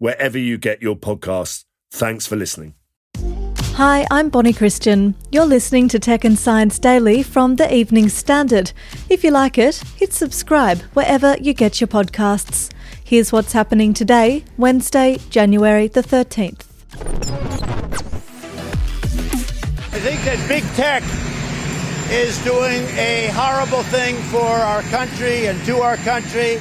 wherever you get your podcasts. Thanks for listening. Hi, I'm Bonnie Christian. You're listening to Tech and Science Daily from the Evening Standard. If you like it, hit subscribe wherever you get your podcasts. Here's what's happening today, Wednesday, January the 13th. I think that big tech is doing a horrible thing for our country and to our country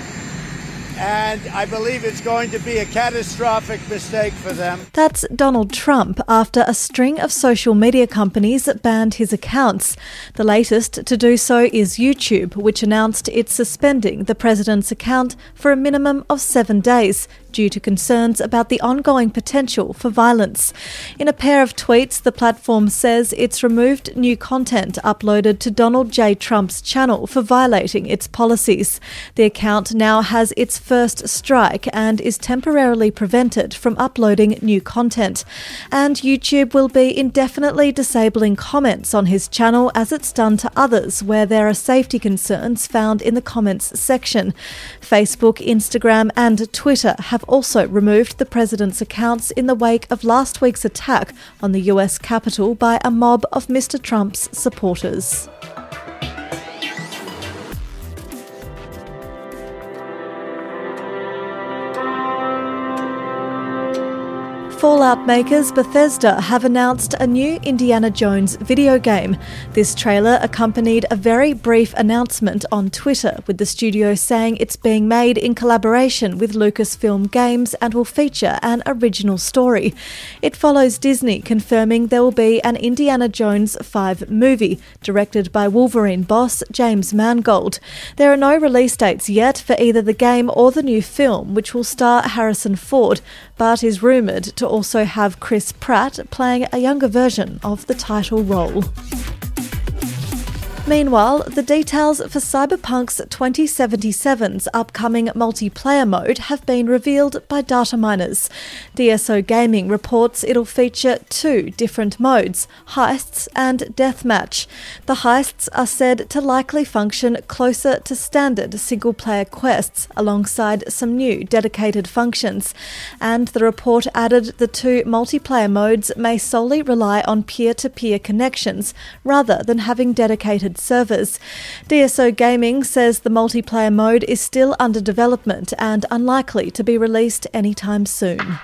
and I believe it's going to be a catastrophic mistake for them. That's Donald Trump after a string of social media companies banned his accounts. The latest to do so is YouTube, which announced it's suspending the president's account for a minimum of seven days due to concerns about the ongoing potential for violence. In a pair of tweets, the platform says it's removed new content uploaded to Donald J. Trump's channel for violating its policies. The account now has its first strike and is temporarily prevented from uploading new content. And YouTube will be indefinitely disabling comments on his channel as it's done to others where there are safety concerns found in the comments section. Facebook, Instagram, and Twitter have have also removed the president's accounts in the wake of last week's attack on the US Capitol by a mob of Mr. Trump's supporters. Fallout makers Bethesda have announced a new Indiana Jones video game. This trailer accompanied a very brief announcement on Twitter, with the studio saying it's being made in collaboration with Lucasfilm Games and will feature an original story. It follows Disney confirming there will be an Indiana Jones 5 movie, directed by Wolverine boss James Mangold. There are no release dates yet for either the game or the new film, which will star Harrison Ford, but is rumoured to also have Chris Pratt playing a younger version of the title role. Meanwhile, the details for Cyberpunk's 2077's upcoming multiplayer mode have been revealed by data miners. DSO Gaming reports it'll feature two different modes heists and deathmatch. The heists are said to likely function closer to standard single player quests alongside some new dedicated functions. And the report added the two multiplayer modes may solely rely on peer to peer connections rather than having dedicated servers. DSO Gaming says the multiplayer mode is still under development and unlikely to be released anytime soon.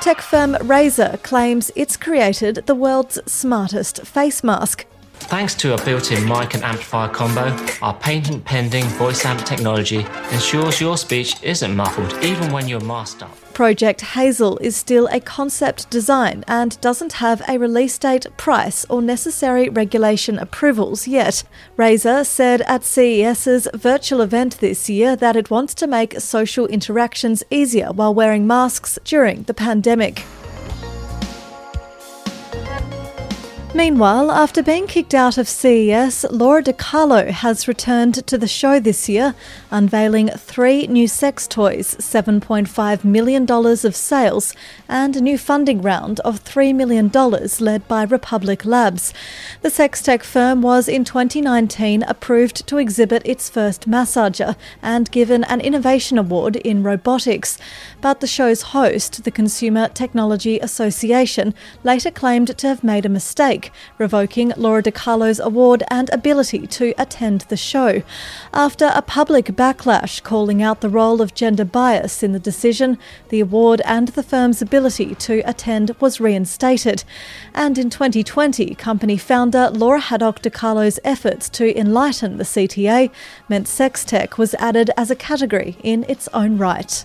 Tech firm Razer claims it's created the world's smartest face mask. Thanks to a built-in mic and amplifier combo, our patent-pending voice amp technology ensures your speech isn't muffled even when you're masked up. Project Hazel is still a concept design and doesn't have a release date, price, or necessary regulation approvals yet. Razer said at CES's virtual event this year that it wants to make social interactions easier while wearing masks during the pandemic. Meanwhile, after being kicked out of CES, Lora DiCarlo has returned to the show this year, unveiling three new sex toys, $7.5 million of sales, and a new funding round of $3 million led by Republic Labs. The sex tech firm was in 2019 approved to exhibit its first massager and given an innovation award in robotics. But the show's host, the Consumer Technology Association, later claimed to have made a mistake week, revoking Lora DiCarlo's award and ability to attend the show. After a public backlash calling out the role of gender bias in the decision, the award and the firm's ability to attend was reinstated. And in 2020, company founder Lora Haddock DiCarlo's efforts to enlighten the CTA meant sex tech was added as a category in its own right.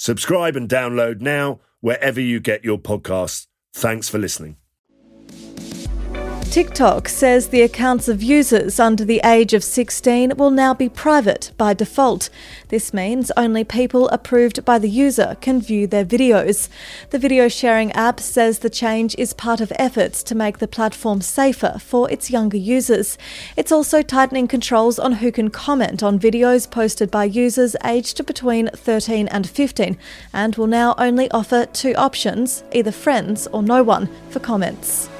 Subscribe and download now wherever you get your podcasts. Thanks for listening. TikTok says the accounts of users under the age of 16 will now be private by default. This means only people approved by the user can view their videos. The video sharing app says the change is part of efforts to make the platform safer for its younger users. It's also tightening controls on who can comment on videos posted by users aged between 13 and 15 and will now only offer two options either friends or no one for comments.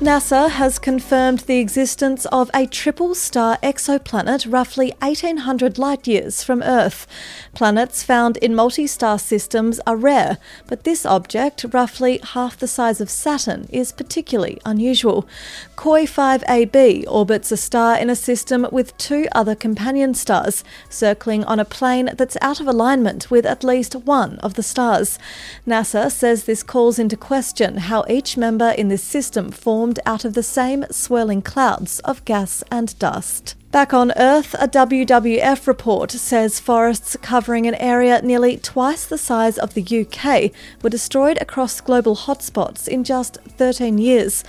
NASA has confirmed the existence of a triple star exoplanet roughly 1800 light years from Earth. Planets found in multi star systems are rare, but this object, roughly half the size of Saturn, is particularly unusual. KOI 5AB orbits a star in a system with two other companion stars, circling on a plane that's out of alignment with at least one of the stars. NASA says this calls into question how each member in this system formed formed out of the same swirling clouds of gas and dust. Back on Earth, a WWF report says forests covering an area nearly twice the size of the UK were destroyed across global hotspots in just 13 years.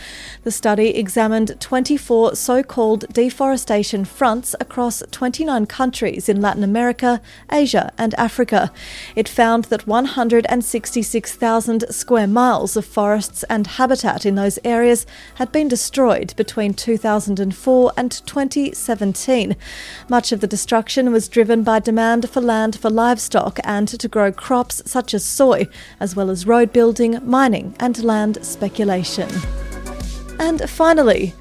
The study examined 24 so called deforestation fronts across 29 countries in Latin America, Asia, and Africa. It found that 166,000 square miles of forests and habitat in those areas had been destroyed between 2004 and 2017. Much of the destruction was driven by demand for land for livestock and to grow crops such as soy, as well as road building, mining, and land speculation. And finally,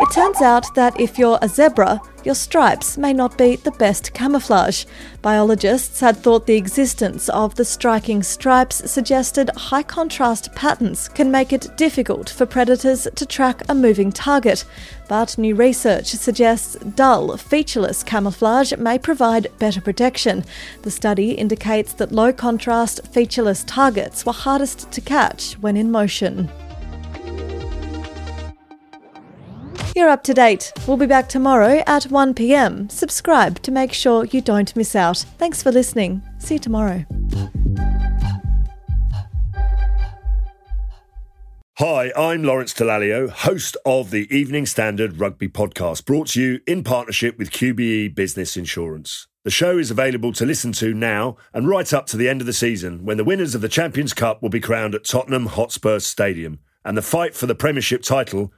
it turns out that if you're a zebra, your stripes may not be the best camouflage. Biologists had thought the existence of the striking stripes suggested high contrast patterns can make it difficult for predators to track a moving target. But new research suggests dull, featureless camouflage may provide better protection. The study indicates that low contrast, featureless targets were hardest to catch when in motion. You're up to date. We'll be back tomorrow at 1 pm. Subscribe to make sure you don't miss out. Thanks for listening. See you tomorrow. Hi, I'm Lawrence Dallaglio, host of the Evening Standard Rugby Podcast, brought to you in partnership with QBE Business Insurance. The show is available to listen to now and right up to the end of the season when the winners of the Champions Cup will be crowned at Tottenham Hotspur Stadium and the fight for the Premiership title